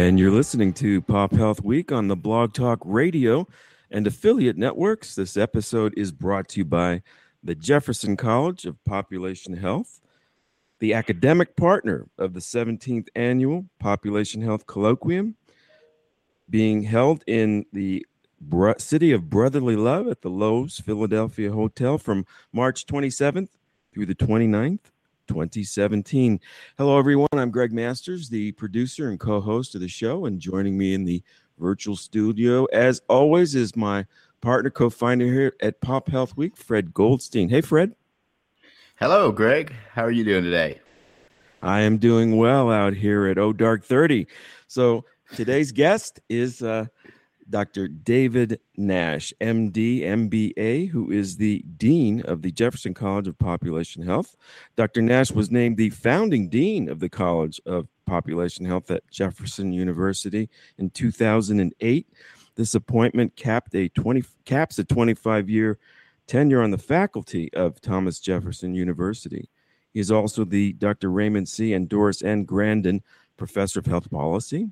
And you're listening to Pop Health Week on the Blog Talk Radio and affiliate networks. This episode is brought to you by the Jefferson College of Population Health, the academic partner of the 17th Annual Population Health Colloquium, being held in the city of brotherly love at the Loews Philadelphia Hotel from March 27th through the 29th. 2017. Hello, everyone. I'm Greg Masters, the producer and co host of the show. And joining me in the virtual studio, as always, is my partner, co founder here at Pop Health Week, Fred Goldstein. Hey, Fred. Hello, Greg. How are you doing today? I am doing well out here at O Dark 30. So today's guest is uh, Dr. David Nash, MD, MBA, who is the Dean of the Jefferson College of Population Health. Dr. Nash was named the founding Dean of the College of Population Health at Jefferson University in 2008. This appointment capped a 20, caps a 25 year tenure on the faculty of Thomas Jefferson University. He is also the Dr. Raymond C. and Doris N. Grandon Professor of Health Policy.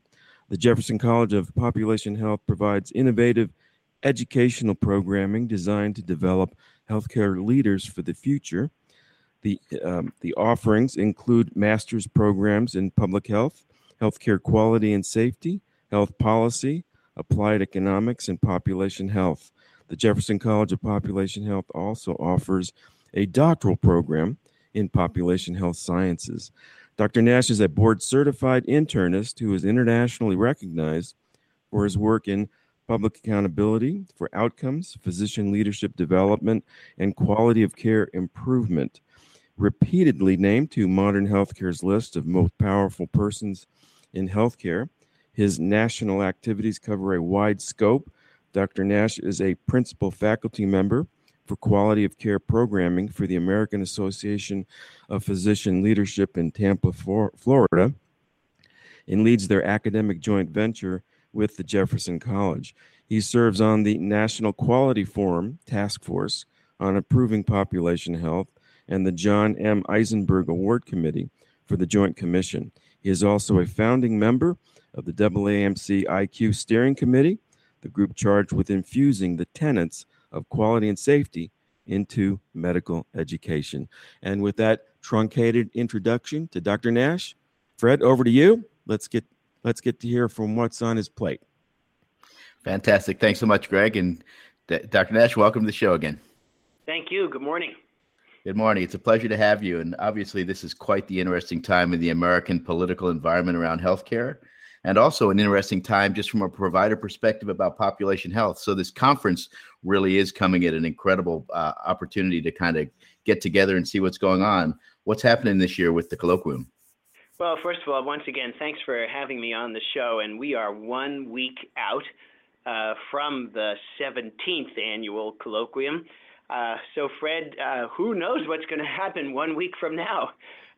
The Jefferson College of Population Health provides innovative educational programming designed to develop healthcare leaders for the future. The, um, the offerings include master's programs in public health, healthcare quality and safety, health policy, applied economics, and population health. The Jefferson College of Population Health also offers a doctoral program in population health sciences. Dr. Nash is a board certified internist who is internationally recognized for his work in public accountability for outcomes, physician leadership development, and quality of care improvement. Repeatedly named to Modern Healthcare's list of most powerful persons in healthcare, his national activities cover a wide scope. Dr. Nash is a principal faculty member for quality of care programming for the American Association of Physician Leadership in Tampa, Florida, and leads their academic joint venture with the Jefferson College. He serves on the National Quality Forum Task Force on Improving Population Health and the John M. Eisenberg Award Committee for the Joint Commission. He is also a founding member of the AAMC IQ Steering Committee, the group charged with infusing the tenets of quality and safety into medical education. And with that truncated introduction to Dr. Nash, Fred, over to you. Let's get let's get to hear from what's on his plate. Fantastic. Thanks so much, Greg. And D- Dr. Nash, welcome to the show again. Thank you. Good morning. Good morning. It's a pleasure to have you. And obviously, this is quite the interesting time in the American political environment around healthcare, and also an interesting time just from a provider perspective about population health. So, this conference really is coming at an incredible uh, opportunity to kind of get together and see what's going on. What's happening this year with the colloquium? Well, first of all, once again, thanks for having me on the show. And we are one week out uh, from the 17th annual colloquium. Uh, so, Fred, uh, who knows what's going to happen one week from now?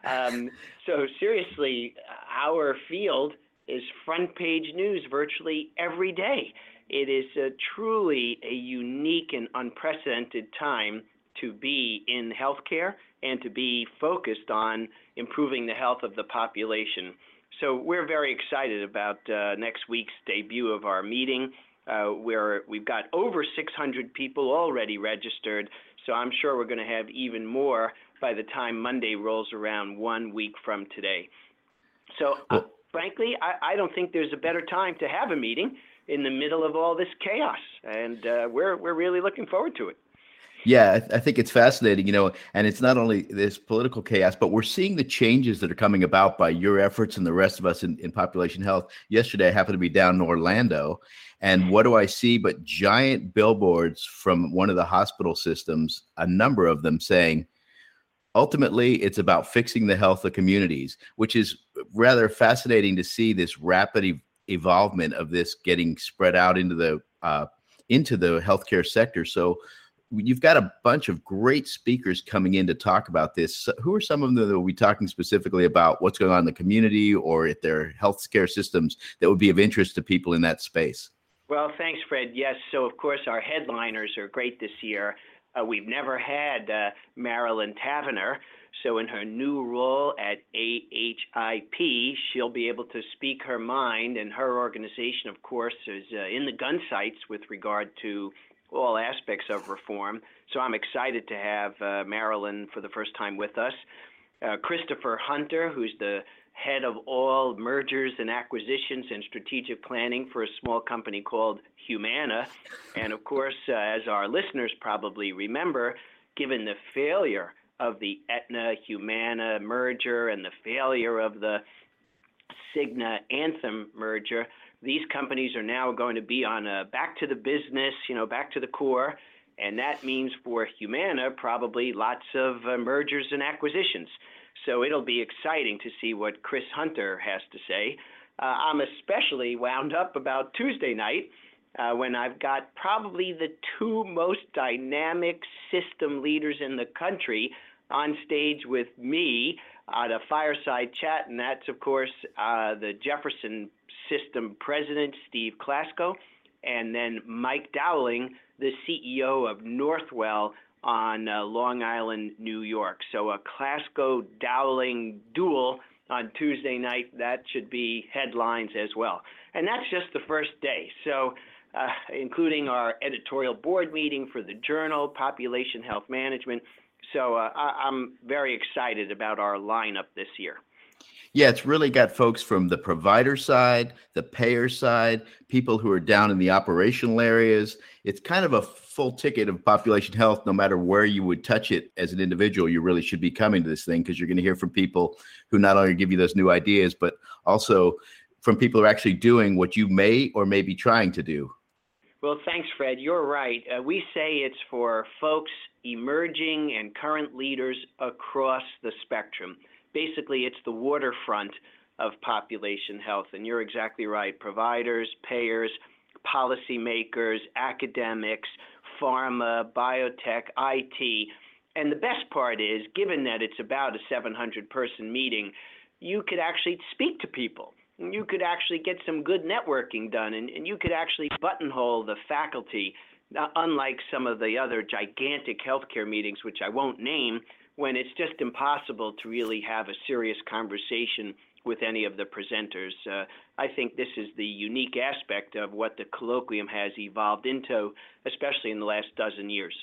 Um, so, seriously, our field is front page news virtually every day. It is truly a unique and unprecedented time to be in healthcare and to be focused on improving the health of the population. So we're very excited about uh, next week's debut of our meeting, uh, where we've got over 600 people already registered. So I'm sure we're going to have even more by the time Monday rolls around one week from today. So, frankly, I, I don't think there's a better time to have a meeting in the middle of all this chaos, and uh, we're we're really looking forward to it. Yeah, I, th- I think it's fascinating, you know, and it's not only this political chaos, but we're seeing the changes that are coming about by your efforts and the rest of us in, in population health. Yesterday, I happened to be down in Orlando, and what do I see but giant billboards from one of the hospital systems, a number of them saying, ultimately it's about fixing the health of communities which is rather fascinating to see this rapid e- evolvement of this getting spread out into the uh, into the healthcare sector so you've got a bunch of great speakers coming in to talk about this So who are some of them that will be talking specifically about what's going on in the community or at their healthcare systems that would be of interest to people in that space Well, thanks, Fred. Yes, so of course our headliners are great this year. Uh, we've never had uh, Marilyn Tavenner, so in her new role at AHIP, she'll be able to speak her mind, and her organization, of course, is uh, in the gun sights with regard to all aspects of reform. So I'm excited to have Marilyn for the first time with us. Christopher Hunter, who's the head of all mergers and acquisitions and strategic planning for a small company called Humana. And of course, uh, as our listeners probably remember, given the failure of the Aetna Humana merger and the failure of the Cigna Anthem merger, these companies are now going to be on a back to the business, you know, back to the core. And that means for Humana, probably lots of uh, mergers and acquisitions. So it'll be exciting to see what Chris Hunter has to say. Uh, I'm especially wound up about Tuesday night uh, when I've got probably the two most dynamic system leaders in the country on stage with me at a fireside chat, and that's, of course, uh, the Jefferson System President, Steve Klasko, and then Mike Dowling, the CEO of Northwell on uh, Long Island, New York. So a Klasko Dowling duel on Tuesday night, that should be headlines as well. And that's just the first day. So, uh, including our editorial board meeting for the journal, Population Health Management. So, uh, I- I'm very excited about our lineup this year. Yeah, it's really got folks from the provider side, the payer side, people who are down in the operational areas. It's kind of a full ticket of population health, no matter where you would touch it as an individual. You really should be coming to this thing because you're going to hear from people who not only give you those new ideas, but also from people who are actually doing what you may or may be trying to do. Well, thanks, Fred. You're right. Uh, we say it's for folks emerging and current leaders across the spectrum. Basically, it's the waterfront of population health. And you're exactly right. Providers, payers, policymakers, academics, pharma, biotech, IT. And the best part is, given that it's about a 700 person meeting, you could actually speak to people. You could actually get some good networking done, and, and you could actually buttonhole the faculty, uh, unlike some of the other gigantic healthcare meetings, which I won't name, when it's just impossible to really have a serious conversation with any of the presenters. Uh, I think this is the unique aspect of what the colloquium has evolved into, especially in the last dozen years.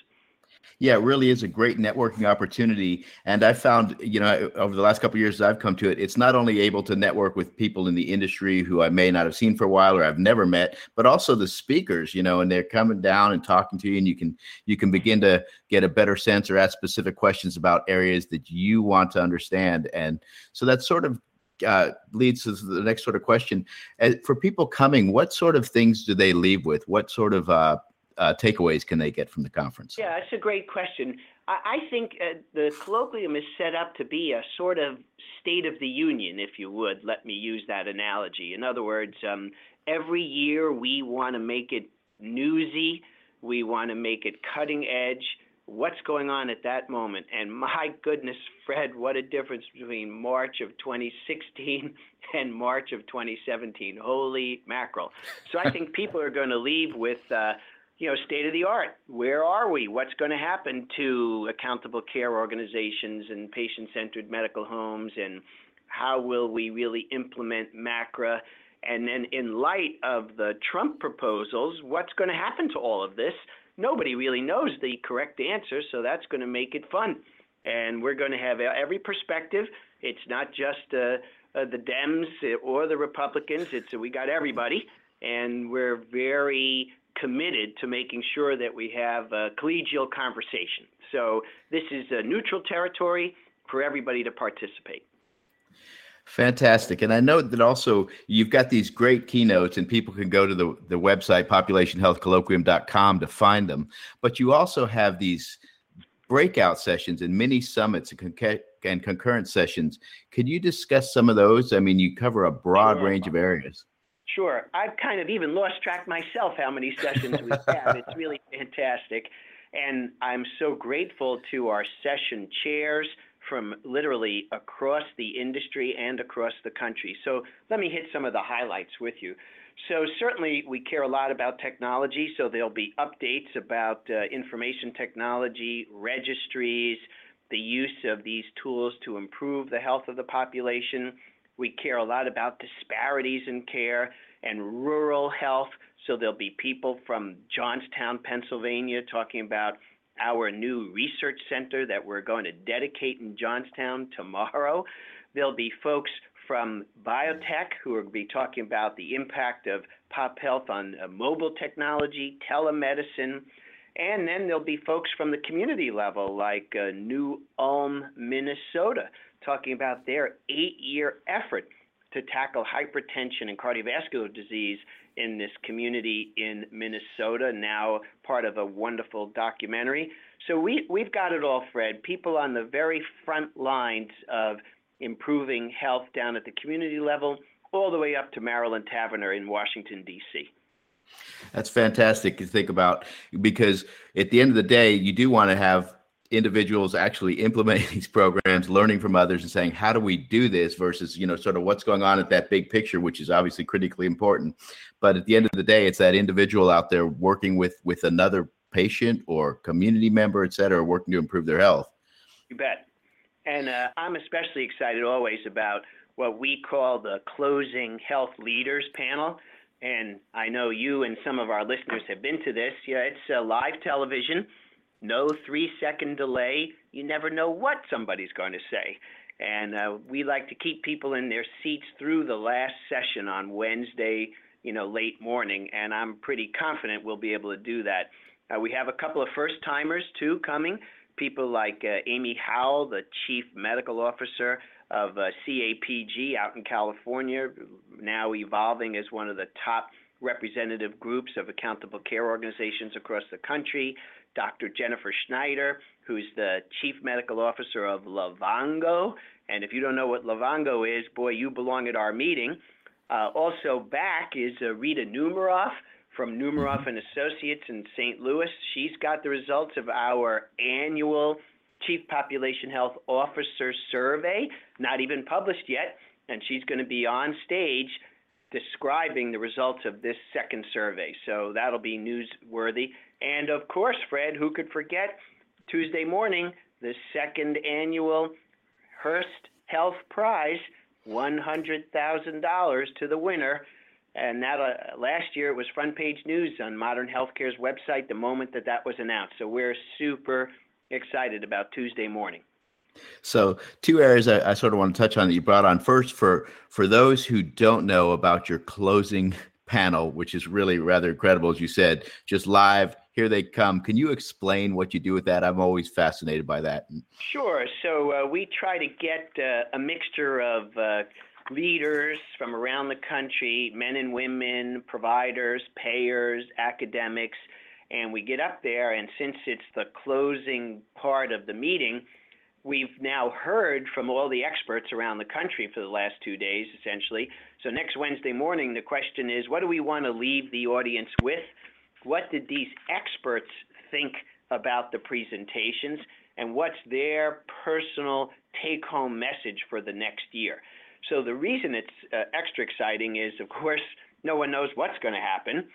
Yeah, it really is a great networking opportunity. And I found, you know, over the last couple years I've come to it, it's not only able to network with people in the industry who I may not have seen for a while or I've never met, but also the speakers, you know, and they're coming down and talking to you and you can you can begin to get a better sense or ask specific questions about areas that you want to understand. And so that's sort of uh, leads to the next sort of question. Uh, for people coming, what sort of things do they leave with? What sort of uh, uh, takeaways can they get from the conference? Yeah, that's a great question. I, I think uh, the colloquium is set up to be a sort of state of the union, if you would. Let me use that analogy. In other words, um, every year we want to make it newsy, we want to make it cutting edge. What's going on at that moment? And my goodness, Fred, what a difference between March of 2016 and March of 2017. Holy mackerel. So I think people are going to leave with. Uh, you know, state of the art. Where are we? What's going to happen to accountable care organizations and patient centered medical homes? And how will we really implement MACRA? And then, in light of the Trump proposals, what's going to happen to all of this? Nobody really knows the correct answer, so that's going to make it fun. And we're going to have every perspective. It's not just uh, uh, the Dems or the Republicans, it's we got everybody. And we're very committed to making sure that we have a collegial conversation. So this is a neutral territory for everybody to participate. Fantastic. And I know that also you've got these great keynotes, and people can go to the, the website, populationhealthcolloquium.com, to find them. But you also have these breakout sessions and mini summits and, conca- and concurrent sessions. Could you discuss some of those? I mean, you cover a broad range of areas. Sure. I've kind of even lost track myself how many sessions we have. It's really fantastic. And I'm so grateful to our session chairs from literally across the industry and across the country. So let me hit some of the highlights with you. So certainly we care a lot about technology, so there'll be updates about uh, information technology, registries, the use of these tools to improve the health of the population. We care a lot about disparities in care and rural health. So there'll be people from Johnstown, Pennsylvania, talking about our new research center that we're going to dedicate in Johnstown tomorrow. There'll be folks from biotech who to be talking about the impact of pop health on uh, mobile technology, telemedicine, and then there'll be folks from the community level, like uh, New Ulm, Minnesota, talking about their eight year effort to tackle hypertension and cardiovascular disease in this community in Minnesota, now part of a wonderful documentary. So we, we've got it all, Fred. People on the very front lines of improving health down at the community level, all the way up to Marilyn Tavenner in Washington, D.C. That's fantastic to think about because at the end of the day, you do want to have individuals actually implementing these programs, learning from others, and saying, "How do we do this?" versus you know sort of what's going on at that big picture, which is obviously critically important. But at the end of the day, it's that individual out there working with with another patient or community member, et cetera, working to improve their health. You bet. And uh, I'm especially excited always about what we call the Closing Health Leaders Panel. And I know you and some of our listeners have been to this. Yeah, it's uh, live television, no three second delay. You never know what somebody's going to say. And uh, we like to keep people in their seats through the last session on Wednesday, you know, late morning. And I'm pretty confident we'll be able to do that. Uh, we have a couple of first timers too coming people like uh, Amy Howell, the Chief Medical Officer of uh, CAPG out in California, now evolving as one of the top representative groups of accountable care organizations across the country. Dr. Jennifer Schneider, who's the Chief Medical Officer of Livongo. And if you don't know what Livongo is, boy, you belong at our meeting. Uh, also back is uh, Rita Numerof from Numerof and Associates in St. Louis. She's got the results of our annual Chief Population Health Officer Survey, not even published yet, and she's going to be on stage describing the results of this second survey. So that'll be newsworthy. And of course, Fred, who could forget Tuesday morning, the second annual Hearst Health Prize, $100,000 to the winner. And that uh, last year it was front page news on Modern Healthcare's website the moment that that was announced. So we're super excited about Tuesday morning. So, two areas I, I, sort of want to touch on that you brought on. First, for for those who don't know about your closing panel, which is really rather incredible, as you said, just live. Here they come. Can you explain what you do with that? I'm always fascinated by that. Sure. So uh, we try to get uh, a mixture of uh, leaders from around the country, men and women, providers, payers, academics, and we get up there. And since it's the closing part of the meeting, we've now heard from all the experts around the country for the last two days, essentially. So next Wednesday morning, the question is what do we want to leave the audience with? What did these experts think about the presentations? And what's their personal take home message for the next year? So the reason it's uh, extra exciting is, of course, no one knows what's going to happen.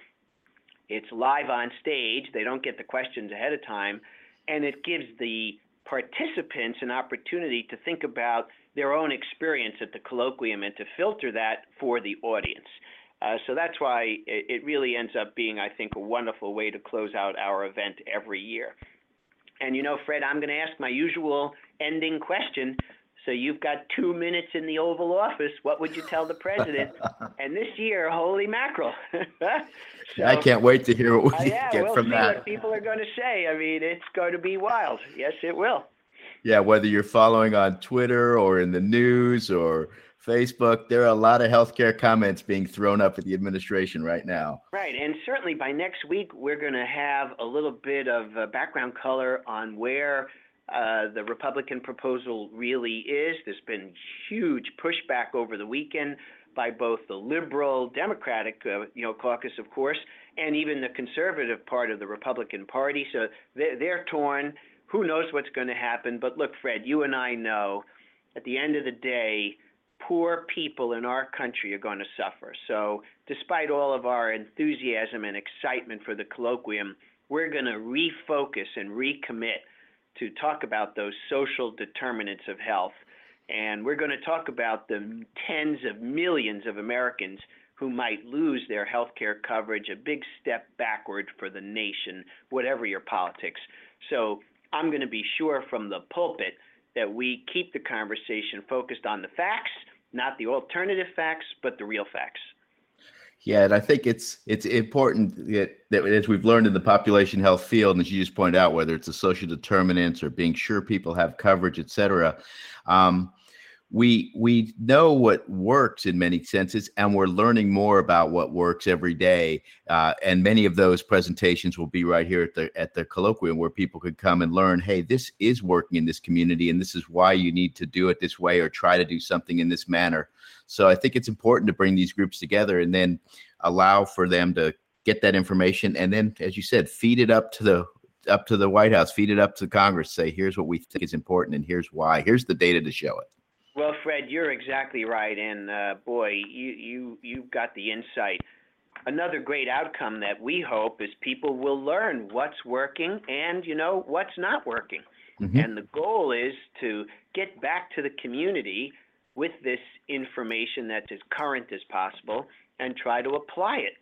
It's live on stage. They don't get the questions ahead of time. And it gives the participants an opportunity to think about their own experience at the colloquium and to filter that for the audience. Uh, so that's why it, it really ends up being, I think, a wonderful way to close out our event every year. And you know, Fred, I'm going to ask my usual ending question. So you've got two minutes in the Oval Office. What would you tell the president? and this year, holy mackerel! so, I can't wait to hear what we uh, yeah, get we'll from that. What people are going to say. I mean, it's going to be wild. Yes, it will. Yeah, whether you're following on Twitter or in the news or Facebook, there are a lot of healthcare comments being thrown up at the administration right now. Right, and certainly by next week, we're going to have a little bit of uh, background color on where uh, the Republican proposal really is. There's been huge pushback over the weekend by both the liberal Democratic, uh, you know, caucus, of course, and even the conservative part of the Republican Party. So they're, they're torn. Who knows what's going to happen? But look, Fred, you and I know at the end of the day, poor people in our country are going to suffer. So, despite all of our enthusiasm and excitement for the colloquium, we're going to refocus and recommit to talk about those social determinants of health. And we're going to talk about the tens of millions of Americans who might lose their health care coverage, a big step backward for the nation, whatever your politics. So I'm going to be sure from the pulpit that we keep the conversation focused on the facts, not the alternative facts, but the real facts. Yeah, and I think it's it's important that, that as we've learned in the population health field, and as you just pointed out, whether it's the social determinants or being sure people have coverage, et cetera, um, we we know what works in many senses and we're learning more about what works every day uh, and many of those presentations will be right here at the at the colloquium where people could come and learn hey this is working in this community and this is why you need to do it this way or try to do something in this manner. So i think it's important to bring these groups together and then allow for them to get that information and then as you said feed it up to the up to the white house feed it up to congress say here's what we think is important and here's why. Here's the data to show it well, Fred, you're exactly right, and uh, boy, you you you've got the insight. Another great outcome that we hope is people will learn what's working and you know what's not working. Mm-hmm. And the goal is to get back to the community with this information that's as current as possible and try to apply it.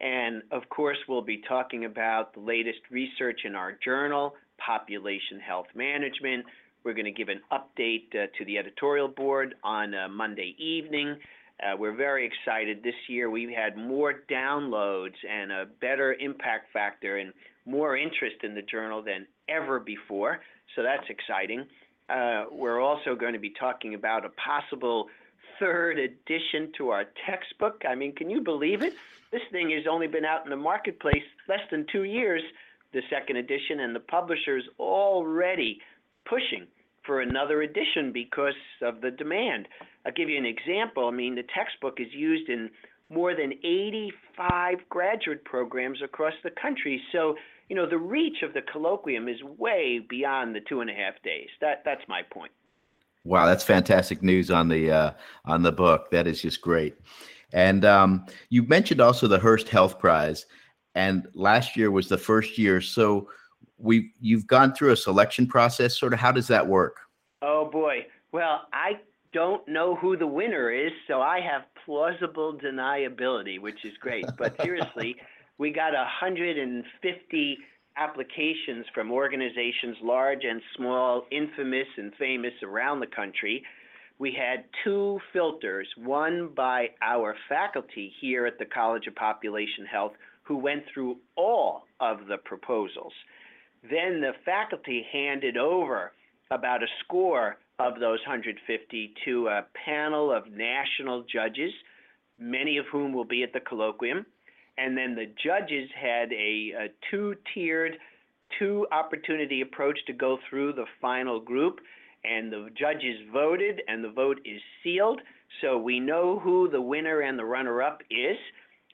And of course, we'll be talking about the latest research in our journal, Population Health Management. We're going to give an update uh, to the editorial board on uh, Monday evening. Uh, we're very excited. This year we've had more downloads and a better impact factor and more interest in the journal than ever before. So that's exciting. We're also going to be talking about a possible third edition to our textbook. I mean, can you believe it? This thing has only been out in the marketplace less than two years, the second edition, and the publisher's already pushing for another edition because of the demand. I'll give you an example. I mean, the textbook is used in more than 85 graduate programs across the country. So, you know, the reach of the colloquium is way beyond the two and a half days. That that's my point. Wow, that's fantastic news on the uh, on the book. That is just great. And um, you mentioned also the Hearst Health Prize, and last year was the first year. So, we you've gone through a selection process. Sort of, how does that work? Oh boy. Well, I don't know who the winner is, so I have plausible deniability, which is great. But seriously, we got 150 applications from organizations large and small, infamous and famous around the country. We had two filters, one by our faculty here at the College of Population Health, who went through all of the proposals. Then the faculty handed over about a score of those 150 to a panel of national judges, many of whom will be at the colloquium. And then the judges had a, a two tiered, two opportunity approach to go through the final group. And the judges voted, and the vote is sealed. So we know who the winner and the runner up is.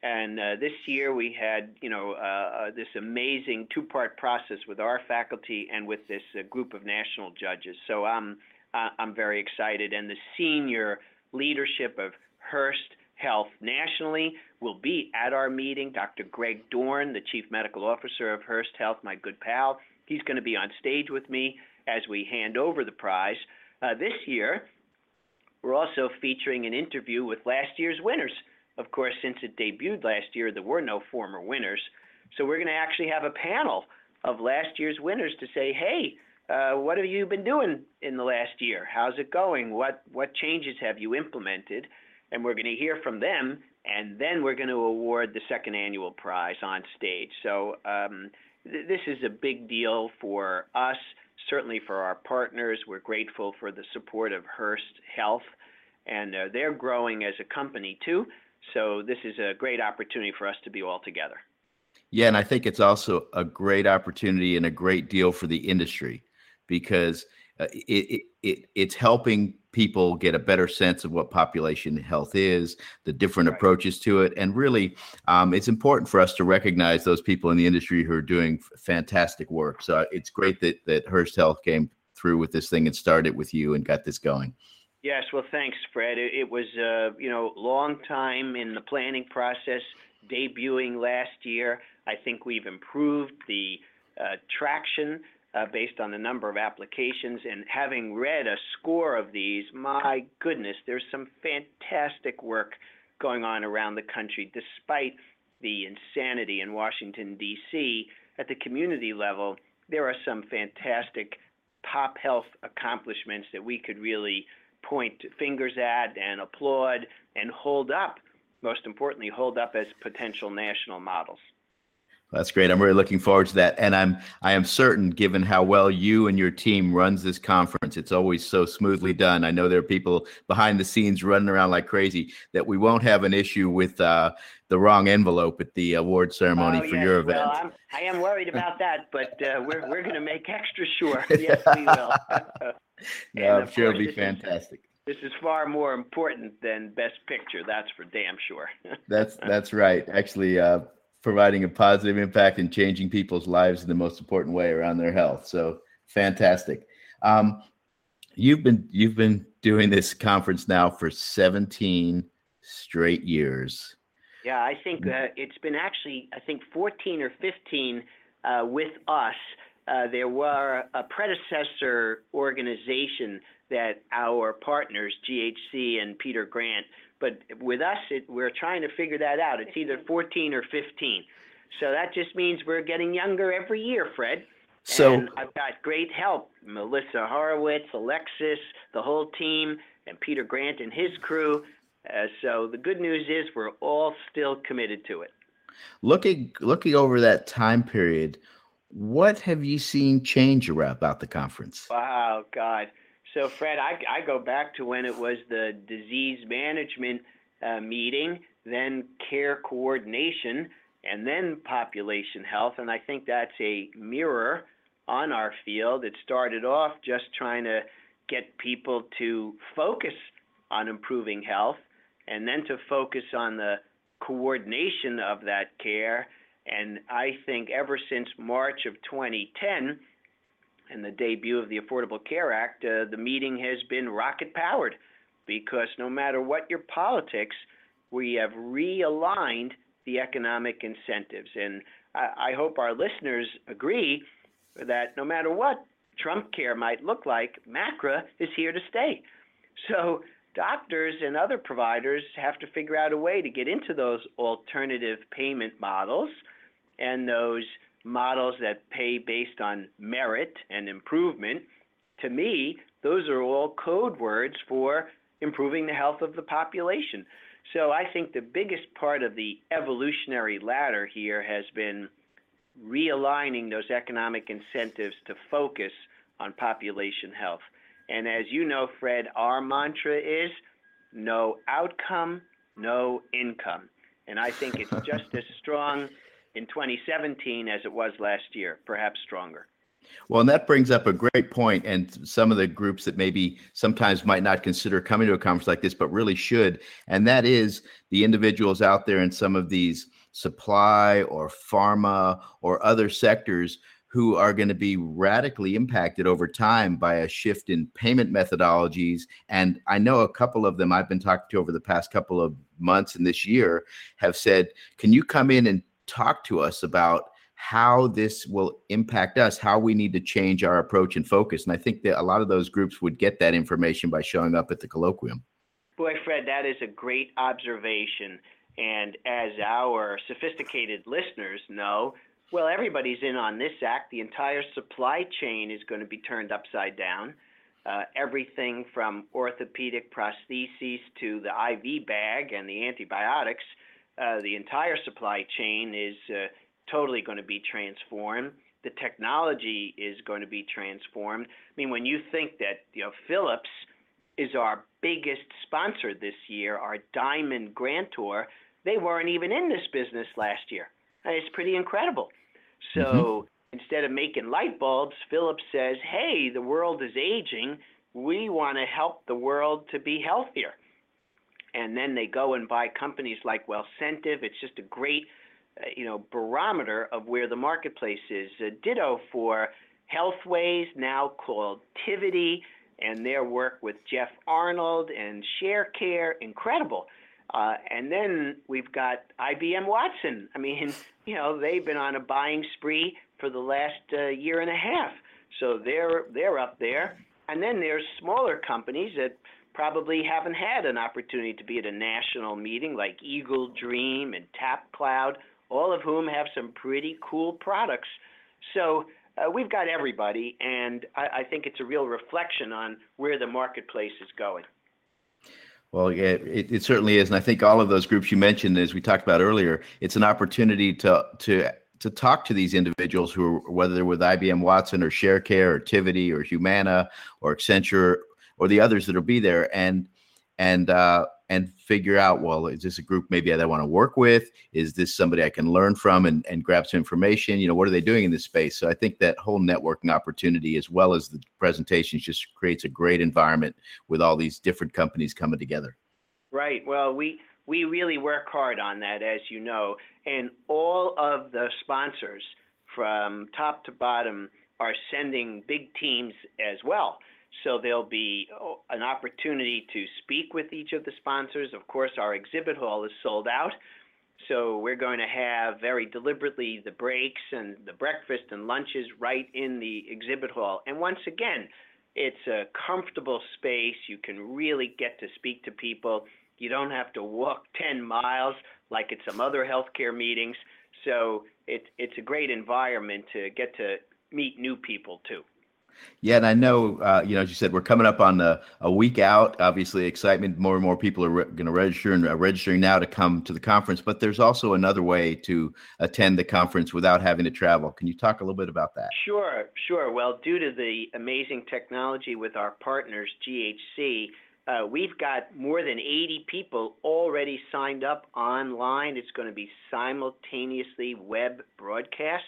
And uh, this year we had, you know, uh, uh, this amazing two-part process with our faculty and with this uh, group of national judges. So I'm I'm very excited, and the senior leadership of Hearst Health nationally will be at our meeting. Dr. Greg Dorn, the chief medical officer of Hearst Health, my good pal, he's going to be on stage with me as we hand over the prize. Uh, this year, we're also featuring an interview with last year's winners. Of course, since it debuted last year, there were no former winners. So we're going to actually have a panel of last year's winners to say, hey, uh, what have you been doing in the last year? How's it going? What what changes have you implemented? And we're going to hear from them, and then we're going to award the second annual prize on stage. So um, th- this is a big deal for us, certainly for our partners. We're grateful for the support of Hearst Health, and uh, they're growing as a company too. So this is a great opportunity for us to be all together. Yeah, and I think it's also a great opportunity and a great deal for the industry because uh, it, it, it it's helping people get a better sense of what population health is, the different Right. approaches to it, and really, um, it's important for us to recognize those people in the industry who are doing fantastic work. So uh, it's great that that Hearst Health came through with this thing and started with you and got this going. Yes, well, thanks, Fred. It, was, uh, you know, long time in the planning process, debuting last year. I think we've improved the uh, traction uh, based on the number of applications. And having read a score of these, my goodness, there's some fantastic work going on around the country, despite the insanity in Washington, D.C. At the community level, there are some fantastic top health accomplishments that we could really point fingers at and applaud and hold up, most importantly, hold up as potential national models. That's great. I'm really looking forward to that, and I'm I am certain, given how well you and your team runs this conference, it's always so smoothly done. I know there are people behind the scenes running around like crazy. That we won't have an issue with uh, the wrong envelope at the award ceremony Oh, for yes, your event. Well, I'm, I am worried about that, but uh, we're, we're going to make extra sure. Yes, we will. Yeah, I'm sure it'll be fantastic. This is far more important than Best Picture, that's for damn sure. That's that's right. Actually, uh, providing a positive impact and changing people's lives in the most important way around their health. So fantastic. Um, you've been you've been doing this conference now for 17 straight years. Yeah, I think uh, it's been actually, I think 14 or 15 uh, with us. Uh, there were a predecessor organization that our partners, GHC and Peter Grant, but with us, it, we're trying to figure that out. It's either 14 or 15. So that just means we're getting younger every year, Fred. So and I've got great help Melissa Horowitz, Alexis, the whole team, and Peter Grant and his crew. Uh, so the good news is we're all still committed to it. looking looking over that time period, what have you seen change about the conference? Wow, God. So, Fred, I, I go back to when it was the disease management uh, meeting, then care coordination, and then population health. And I think that's a mirror on our field. It started off just trying to get people to focus on improving health and then to focus on the coordination of that care. And I think ever since March of 2010, and the debut of the Affordable Care Act, uh, the meeting has been rocket powered because no matter what your politics, we have realigned the economic incentives. And I, I hope our listeners agree that no matter what Trump care might look like, MACRA is here to stay. So doctors and other providers have to figure out a way to get into those alternative payment models and those models that pay based on merit and improvement. To me, those are all code words for improving the health of the population. So I think the biggest part of the evolutionary ladder here has been realigning those economic incentives to focus on population health. And as you know, Fred, our mantra is no outcome, no income. And I think it's just as strong in 2017 as it was last year, perhaps stronger. Well, and that brings up a great point, and some of the groups that maybe sometimes might not consider coming to a conference like this, but really should, and that is the individuals out there in some of these supply or pharma or other sectors who are going to be radically impacted over time by a shift in payment methodologies. And I know a couple of them I've been talking to over the past couple of months and this year have said, Can you come in and talk to us about how this will impact us, how we need to change our approach and focus? And I think that a lot of those groups would get that information by showing up at the colloquium. Boy, Fred, that is a great observation. And as our sophisticated listeners know, well, everybody's in on this act. The entire supply chain is going to be turned upside down. Uh, everything from orthopedic prostheses to the IV bag and the antibiotics, the entire supply chain is uh, totally going to be transformed. The technology is going to be transformed. I mean, when you think that you know Philips is our biggest sponsor this year, our diamond grantor, they weren't even in this business last year. It's pretty incredible. So instead of making light bulbs, Philips says, hey, the world is aging. We want to help the world to be healthier. And then they go and buy companies like Wellcentive. It's just a great, uh, you know, barometer of where the marketplace is. Uh, ditto for Healthways, now called Tivity, and their work with Jeff Arnold and ShareCare, incredible. Uh, and then we've got IBM Watson. I mean, you know, they've been on a buying spree for the last year and a half, so they're they're up there. And then there's smaller companies that probably haven't had an opportunity to be at a national meeting like Eagle Dream and Tap Cloud, all of whom have some pretty cool products. So uh, we've got everybody, and I, I think it's a real reflection on where the marketplace is going. Well, yeah, it, it certainly is, and I think all of those groups you mentioned, as we talked about earlier, it's an opportunity to to to talk to these individuals who are whether they're with IBM Watson or ShareCare or Tivity or Humana or Accenture or the others that'll be there, and and uh, and figure out well is this a group maybe that i want to work with? Is this somebody i can learn from and, and grab some information? You know what are they doing in this space? So i think that whole networking opportunity as well as the presentations just creates a great environment with all these different companies coming together. Right. Well we we really work hard on that as you know and all of the sponsors from top to bottom are sending big teams as well so there'll be oh, an opportunity to speak with each of the sponsors. Of course, our exhibit hall is sold out. So we're going to have very deliberately the breaks and the breakfast and lunches right in the exhibit hall. And once again, it's a comfortable space. You can really get to speak to people. You don't have to walk 10 miles like at some other healthcare meetings. So it, it's a great environment to get to meet new people too. Yeah, and I know, uh, you know, as you said, we're coming up on a, a week out. Obviously, excitement. More and more people are re- going to register and are registering now to come to the conference. But there's also another way to attend the conference without having to travel. Can you talk a little bit about that? Sure, sure. Well, due to the amazing technology with our partners, GHC, uh, we've got more than 80 people already signed up online. It's going to be simultaneously web broadcast,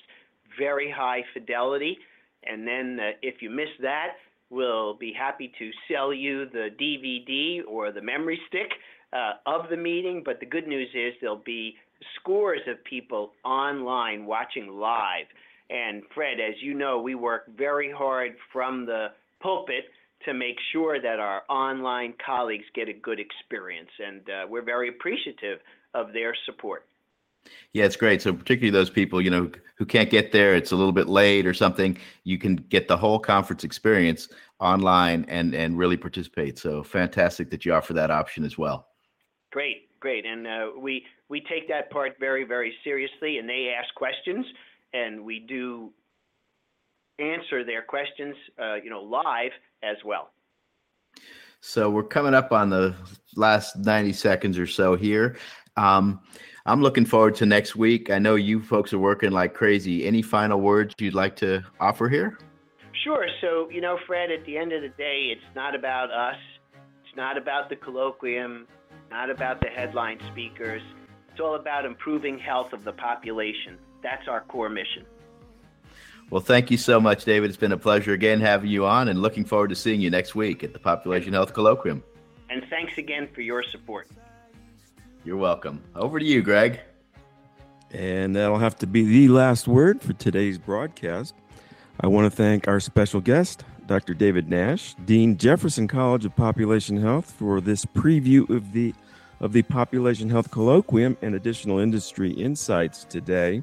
very high fidelity. And then uh, if you miss that, we'll be happy to sell you the DVD or the memory stick uh, of the meeting. But the good news is there'll be scores of people online watching live. And Fred, as you know, we work very hard from the pulpit to make sure that our online colleagues get a good experience. And uh, we're very appreciative of their support. Yeah, it's great. So particularly those people, you know, who can't get there, it's a little bit late or something, you can get the whole conference experience online and and really participate. So fantastic that you offer that option as well. Great, great. And uh, we we take that part very very seriously and they ask questions and we do answer their questions uh, you know live as well. So we're coming up on the last 90 seconds or so here. Um, I'm looking forward to next week. I know you folks are working like crazy. Any final words you'd like to offer here? Sure. So, you know, Fred, at the end of the day, it's not about us. It's not about the colloquium, not about the headline speakers. It's all about improving health of the population. That's our core mission. Well, thank you so much, David. It's been a pleasure again having you on and looking forward to seeing you next week at the Population Health Colloquium. And thanks again for your support. You're welcome. Over to you, Greg. And that'll have to be the last word for today's broadcast. I want to thank our special guest, Dr. David Nash, Dean Jefferson College of Population Health, for this preview of the of the Population Health Colloquium and additional industry insights today.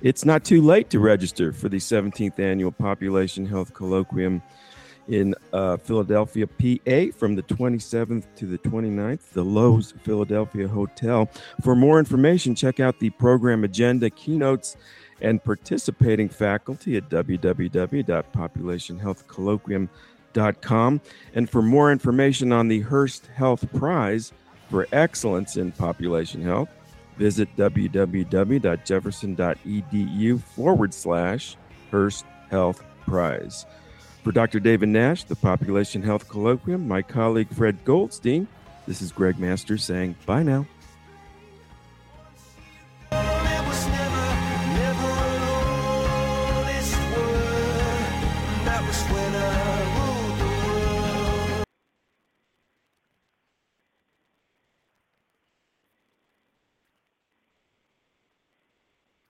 It's not too late to register for the 17th annual Population Health Colloquium in uh, Philadelphia, PA, from the 27th to the 29th, the Loews Philadelphia Hotel. For more information, check out the program agenda, keynotes, and participating faculty at www.populationhealthcolloquium.com. And for more information on the Hearst Health Prize for Excellence in Population Health, visit www.jefferson.edu forward slash Hearst Health Prize. For Dr. David Nash, the Population Health Colloquium, my colleague Fred Goldstein, this is Greg Masters saying bye now.